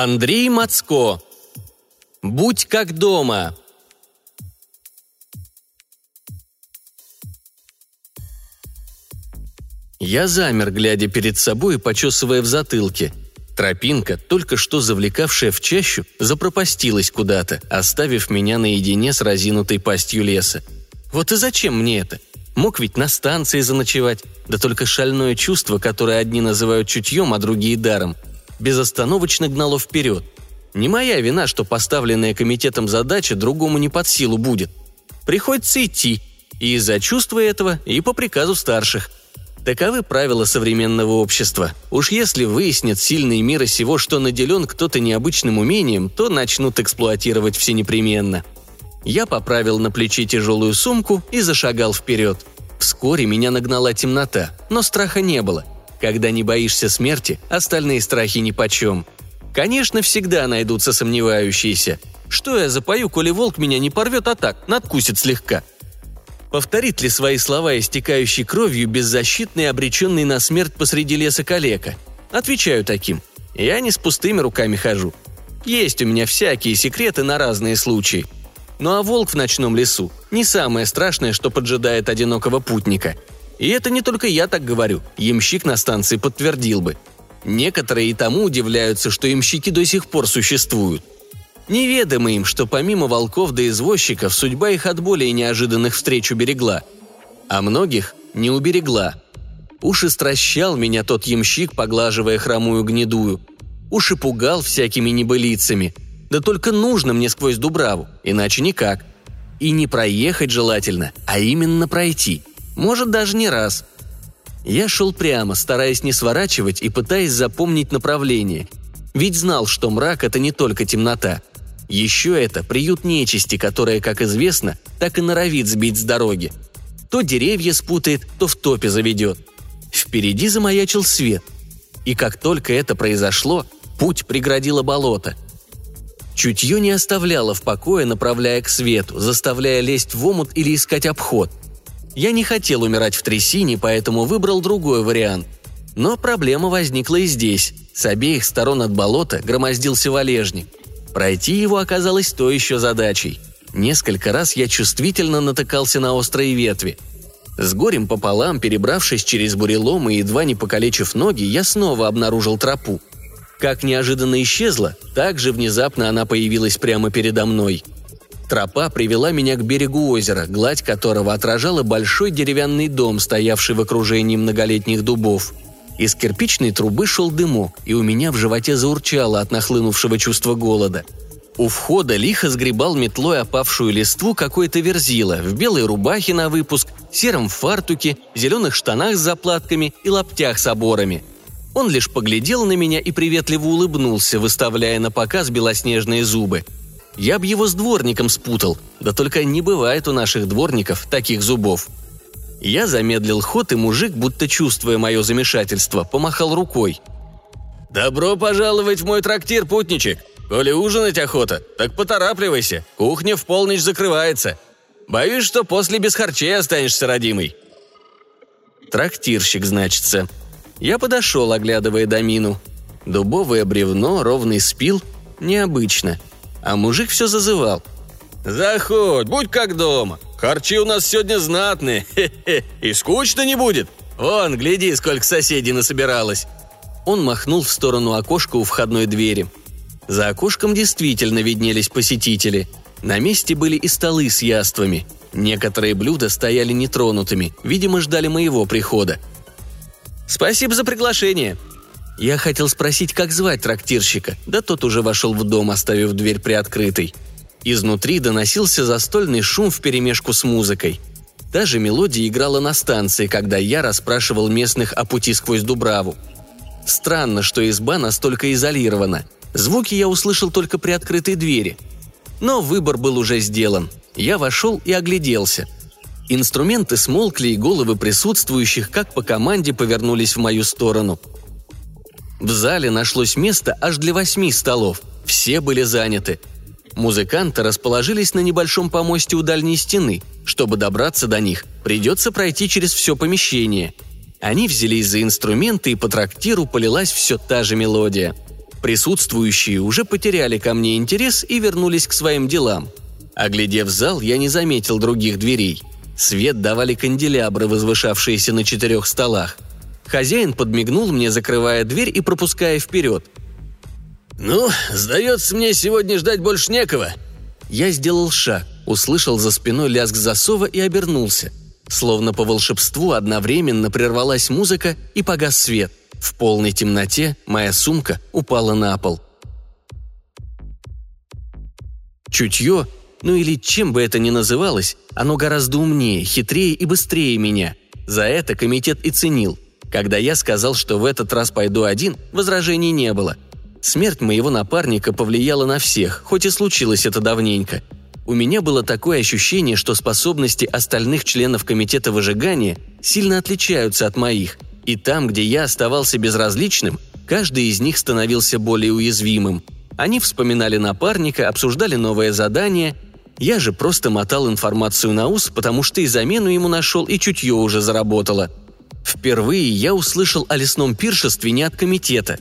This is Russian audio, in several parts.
Андрей Мацко. Будь как дома. Я замер, глядя перед собой и почесывая в затылке. Тропинка, только что завлекавшая в чащу, запропастилась куда-то, оставив меня наедине с разинутой пастью леса. Вот и зачем мне это? Мог ведь на станции заночевать, да только шальное чувство, которое одни называют чутьем, а другие даром, безостановочно гнало вперед. Не моя вина, что поставленная комитетом задача другому не под силу будет. Приходится идти, и из-за чувства этого, и по приказу старших. Таковы правила современного общества. Уж если выяснят сильные мира сего, что наделен кто-то необычным умением, то начнут эксплуатировать все непременно. Я поправил на плече тяжелую сумку и зашагал вперед. Вскоре меня нагнала темнота, но страха не было. Когда не боишься смерти, остальные страхи нипочем. Конечно, всегда найдутся сомневающиеся. Что я запою, коли волк меня не порвет, а так, надкусит слегка – Повторит ли свои слова, истекающий кровью, беззащитный, обреченный на смерть посреди леса калека? Отвечаю таким. Я не с пустыми руками хожу. Есть у меня всякие секреты на разные случаи. Ну а волк в ночном лесу – не самое страшное, что поджидает одинокого путника. И это не только я так говорю, ямщик на станции подтвердил бы. Некоторые и тому удивляются, что ямщики до сих пор существуют – Неведомо им, что помимо волков да извозчиков судьба их от более неожиданных встреч уберегла. А многих не уберегла. Уж стращал меня тот ямщик, поглаживая хромую гнедую. Уж и пугал всякими небылицами. Да только нужно мне сквозь Дубраву, иначе никак. И не проехать желательно, а именно пройти. Может, даже не раз. Я шел прямо, стараясь не сворачивать и пытаясь запомнить направление. Ведь знал, что мрак – это не только темнота – еще это приют нечисти, которая, как известно, так и норовит сбить с дороги. То деревья спутает, то в топе заведет. Впереди замаячил свет. И как только это произошло, путь преградило болото. Чутье не оставляло в покое, направляя к свету, заставляя лезть в омут или искать обход. Я не хотел умирать в трясине, поэтому выбрал другой вариант. Но проблема возникла и здесь. С обеих сторон от болота громоздился валежник. Пройти его оказалось то еще задачей. Несколько раз я чувствительно натыкался на острые ветви. С горем пополам, перебравшись через бурелом и едва не покалечив ноги, я снова обнаружил тропу. Как неожиданно исчезла, так же внезапно она появилась прямо передо мной. Тропа привела меня к берегу озера, гладь которого отражала большой деревянный дом, стоявший в окружении многолетних дубов – из кирпичной трубы шел дымок, и у меня в животе заурчало от нахлынувшего чувства голода. У входа лихо сгребал метлой опавшую листву какой-то верзила в белой рубахе на выпуск, сером фартуке, зеленых штанах с заплатками и лаптях с оборами. Он лишь поглядел на меня и приветливо улыбнулся, выставляя на показ белоснежные зубы. Я б его с дворником спутал, да только не бывает у наших дворников таких зубов. Я замедлил ход, и мужик, будто чувствуя мое замешательство, помахал рукой. «Добро пожаловать в мой трактир, путничек! Коли ужинать охота, так поторапливайся, кухня в полночь закрывается. Боюсь, что после без харчей останешься родимый». Трактирщик, значится. Я подошел, оглядывая домину. Дубовое бревно, ровный спил. Необычно. А мужик все зазывал. «Заходь, будь как дома. Харчи у нас сегодня знатные, и скучно не будет. Вон, гляди, сколько соседей насобиралось». Он махнул в сторону окошка у входной двери. За окошком действительно виднелись посетители. На месте были и столы с яствами. Некоторые блюда стояли нетронутыми, видимо, ждали моего прихода. «Спасибо за приглашение», я хотел спросить, как звать трактирщика, да тот уже вошел в дом, оставив дверь приоткрытой. Изнутри доносился застольный шум вперемешку с музыкой. Та же мелодия играла на станции, когда я расспрашивал местных о пути сквозь Дубраву. Странно, что изба настолько изолирована. Звуки я услышал только при открытой двери. Но выбор был уже сделан. Я вошел и огляделся. Инструменты смолкли, и головы присутствующих, как по команде, повернулись в мою сторону. В зале нашлось место аж для восьми столов. Все были заняты – Музыканты расположились на небольшом помосте у дальней стены. Чтобы добраться до них, придется пройти через все помещение. Они взялись за инструменты, и по трактиру полилась все та же мелодия. Присутствующие уже потеряли ко мне интерес и вернулись к своим делам. Оглядев зал, я не заметил других дверей. Свет давали канделябры, возвышавшиеся на четырех столах. Хозяин подмигнул мне, закрывая дверь и пропуская вперед. «Ну, сдается мне сегодня ждать больше некого». Я сделал шаг, услышал за спиной лязг засова и обернулся. Словно по волшебству одновременно прервалась музыка и погас свет. В полной темноте моя сумка упала на пол. Чутье, ну или чем бы это ни называлось, оно гораздо умнее, хитрее и быстрее меня. За это комитет и ценил. Когда я сказал, что в этот раз пойду один, возражений не было. Смерть моего напарника повлияла на всех, хоть и случилось это давненько. У меня было такое ощущение, что способности остальных членов комитета выжигания сильно отличаются от моих, и там, где я оставался безразличным, каждый из них становился более уязвимым. Они вспоминали напарника, обсуждали новое задание. Я же просто мотал информацию на ус, потому что и замену ему нашел, и чутье уже заработало. Впервые я услышал о лесном пиршестве не от комитета.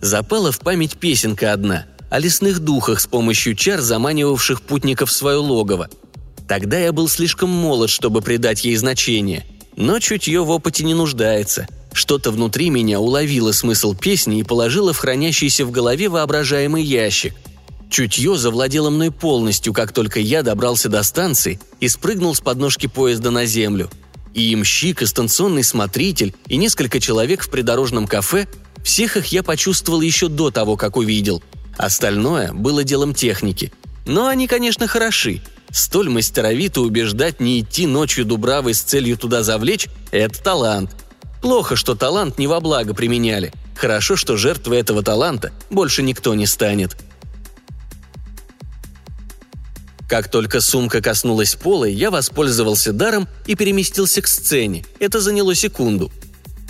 Запала в память песенка одна – о лесных духах с помощью чар, заманивавших путников в свое логово. Тогда я был слишком молод, чтобы придать ей значение. Но чутье в опыте не нуждается. Что-то внутри меня уловило смысл песни и положило в хранящийся в голове воображаемый ящик. Чутье завладело мной полностью, как только я добрался до станции и спрыгнул с подножки поезда на землю. И ямщик, и станционный смотритель, и несколько человек в придорожном кафе – всех их я почувствовал еще до того, как увидел. Остальное было делом техники. Но они, конечно, хороши. Столь мастеровито убеждать не идти ночью Дубравой с целью туда завлечь – это талант – Плохо, что талант не во благо применяли. Хорошо, что жертвой этого таланта больше никто не станет. Как только сумка коснулась пола, я воспользовался даром и переместился к сцене. Это заняло секунду.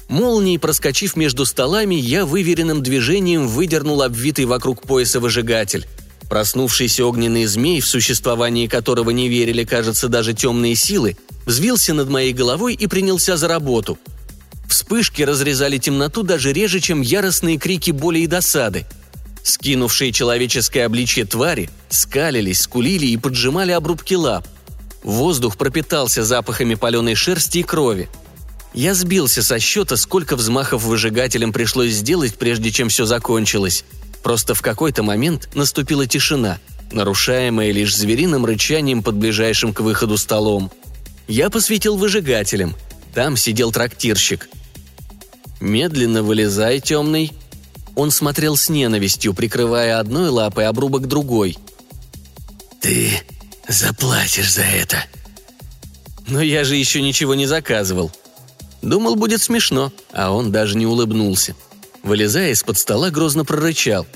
Молнией проскочив между столами, я выверенным движением выдернул обвитый вокруг пояса выжигатель. Проснувшийся огненный змей, в существовании которого не верили, кажется, даже темные силы, взвился над моей головой и принялся за работу – Вспышки разрезали темноту даже реже, чем яростные крики боли и досады. Скинувшие человеческое обличье твари скалились, скулили и поджимали обрубки лап. Воздух пропитался запахами паленой шерсти и крови. Я сбился со счета, сколько взмахов выжигателем пришлось сделать, прежде чем все закончилось. Просто в какой-то момент наступила тишина, нарушаемая лишь звериным рычанием под ближайшим к выходу столом. Я посветил выжигателем – там сидел трактирщик. «Медленно вылезай, темный». Он смотрел с ненавистью, прикрывая одной лапой обрубок другой. «Ты заплатишь за это». «Но я же еще ничего не заказывал». Думал, будет смешно, а он даже не улыбнулся. Вылезая из-под стола, грозно прорычал.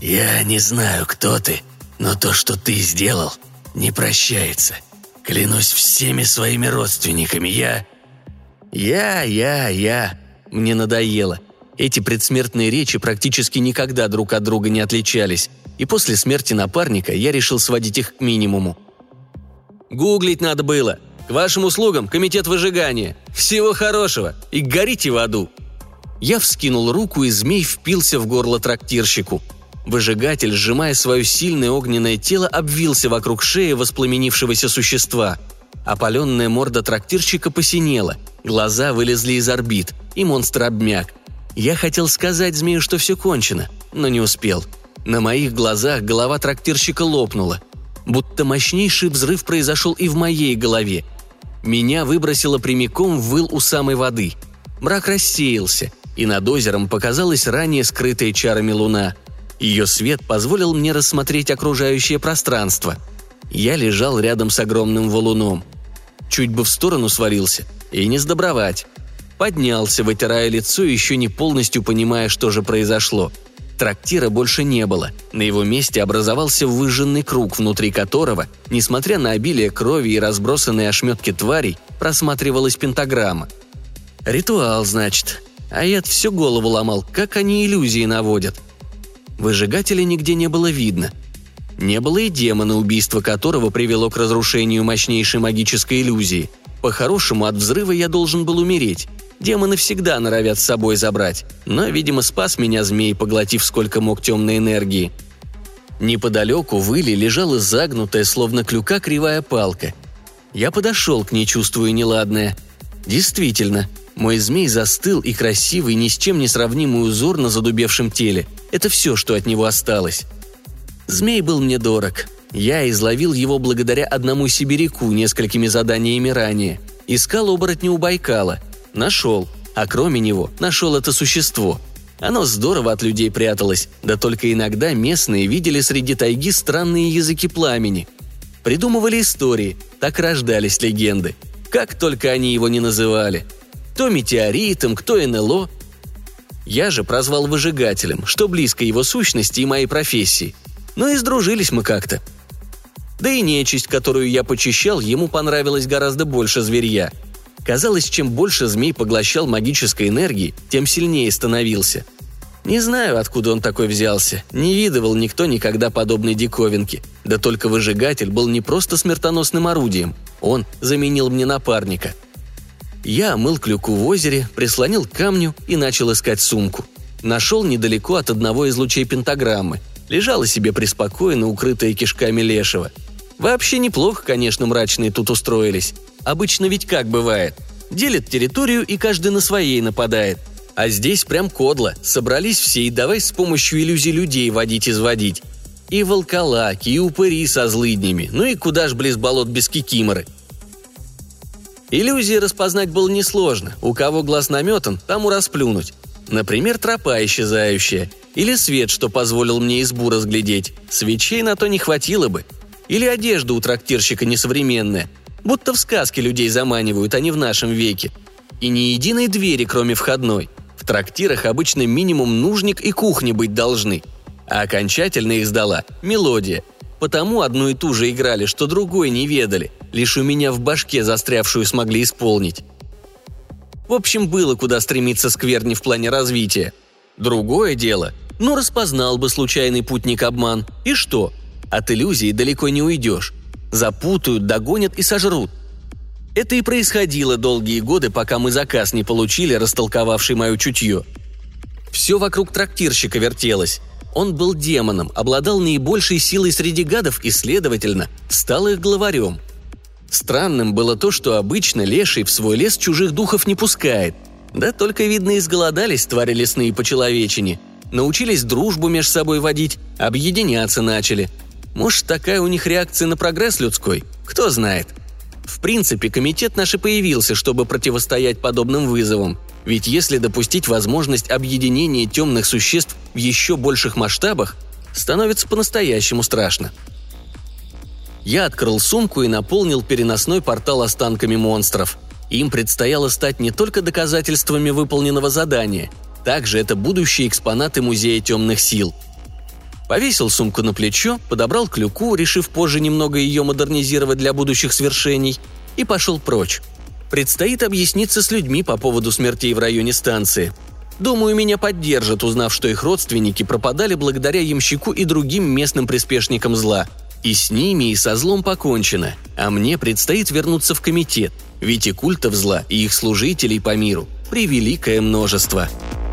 «Я не знаю, кто ты, но то, что ты сделал, не прощается. Клянусь всеми своими родственниками, я «Я, я, я». Мне надоело. Эти предсмертные речи практически никогда друг от друга не отличались, и после смерти напарника я решил сводить их к минимуму. «Гуглить надо было. К вашим услугам комитет выжигания. Всего хорошего и горите в аду!» Я вскинул руку, и змей впился в горло трактирщику. Выжигатель, сжимая свое сильное огненное тело, обвился вокруг шеи воспламенившегося существа. Опаленная морда трактирщика посинела – Глаза вылезли из орбит, и монстр обмяк. Я хотел сказать змею, что все кончено, но не успел. На моих глазах голова трактирщика лопнула. Будто мощнейший взрыв произошел и в моей голове. Меня выбросило прямиком в выл у самой воды. Мрак рассеялся, и над озером показалась ранее скрытая чарами луна. Ее свет позволил мне рассмотреть окружающее пространство. Я лежал рядом с огромным валуном. Чуть бы в сторону свалился – и не сдобровать. Поднялся, вытирая лицо, еще не полностью понимая, что же произошло. Трактира больше не было. На его месте образовался выжженный круг, внутри которого, несмотря на обилие крови и разбросанные ошметки тварей, просматривалась пентаграмма. Ритуал, значит. А я всю голову ломал, как они иллюзии наводят. Выжигателя нигде не было видно. Не было и демона, убийство которого привело к разрушению мощнейшей магической иллюзии – по-хорошему, от взрыва я должен был умереть. Демоны всегда норовят с собой забрать, но, видимо, спас меня змей, поглотив сколько мог темной энергии. Неподалеку в иле лежала загнутая, словно клюка, кривая палка. Я подошел к ней, чувствуя неладное. Действительно, мой змей застыл, и красивый, ни с чем не сравнимый узор на задубевшем теле. Это все, что от него осталось. Змей был мне дорог. Я изловил его благодаря одному сибиряку несколькими заданиями ранее. Искал оборотня у Байкала. Нашел. А кроме него, нашел это существо. Оно здорово от людей пряталось, да только иногда местные видели среди тайги странные языки пламени. Придумывали истории, так рождались легенды. Как только они его не называли. Кто метеоритом, кто НЛО. Я же прозвал выжигателем, что близко его сущности и моей профессии. Но и сдружились мы как-то. Да и нечисть, которую я почищал, ему понравилось гораздо больше зверья. Казалось, чем больше змей поглощал магической энергии, тем сильнее становился. Не знаю, откуда он такой взялся. Не видывал никто никогда подобной диковинки. Да только выжигатель был не просто смертоносным орудием. Он заменил мне напарника. Я мыл клюку в озере, прислонил к камню и начал искать сумку. Нашел недалеко от одного из лучей пентаграммы. Лежала себе преспокойно, укрытая кишками лешего – Вообще неплохо, конечно, мрачные тут устроились. Обычно ведь как бывает. Делят территорию и каждый на своей нападает. А здесь прям кодло. Собрались все и давай с помощью иллюзий людей водить-изводить. И волколаки, и упыри со злыднями. Ну и куда ж близ болот без кикиморы. Иллюзии распознать было несложно. У кого глаз наметан, тому расплюнуть. Например, тропа исчезающая. Или свет, что позволил мне избу разглядеть. Свечей на то не хватило бы – или одежда у трактирщика несовременная. Будто в сказке людей заманивают, а не в нашем веке. И ни единой двери, кроме входной. В трактирах обычно минимум нужник и кухня быть должны. А окончательно их сдала мелодия. Потому одну и ту же играли, что другой не ведали. Лишь у меня в башке застрявшую смогли исполнить. В общем, было куда стремиться скверни в плане развития. Другое дело, ну распознал бы случайный путник обман. И что? От иллюзии далеко не уйдешь. Запутают, догонят и сожрут. Это и происходило долгие годы, пока мы заказ не получили, растолковавший мое чутье. Все вокруг трактирщика вертелось. Он был демоном, обладал наибольшей силой среди гадов и, следовательно, стал их главарем. Странным было то, что обычно леший в свой лес чужих духов не пускает. Да только, видно, изголодались твари лесные по человечине. Научились дружбу между собой водить, объединяться начали – может, такая у них реакция на прогресс людской? Кто знает. В принципе, комитет наш и появился, чтобы противостоять подобным вызовам. Ведь если допустить возможность объединения темных существ в еще больших масштабах, становится по-настоящему страшно. Я открыл сумку и наполнил переносной портал останками монстров. Им предстояло стать не только доказательствами выполненного задания, также это будущие экспонаты Музея темных сил – Повесил сумку на плечо, подобрал клюку, решив позже немного ее модернизировать для будущих свершений, и пошел прочь. Предстоит объясниться с людьми по поводу смертей в районе станции. Думаю, меня поддержат, узнав, что их родственники пропадали благодаря ямщику и другим местным приспешникам зла. И с ними, и со злом покончено. А мне предстоит вернуться в комитет, ведь и культов зла, и их служителей по миру превеликое множество –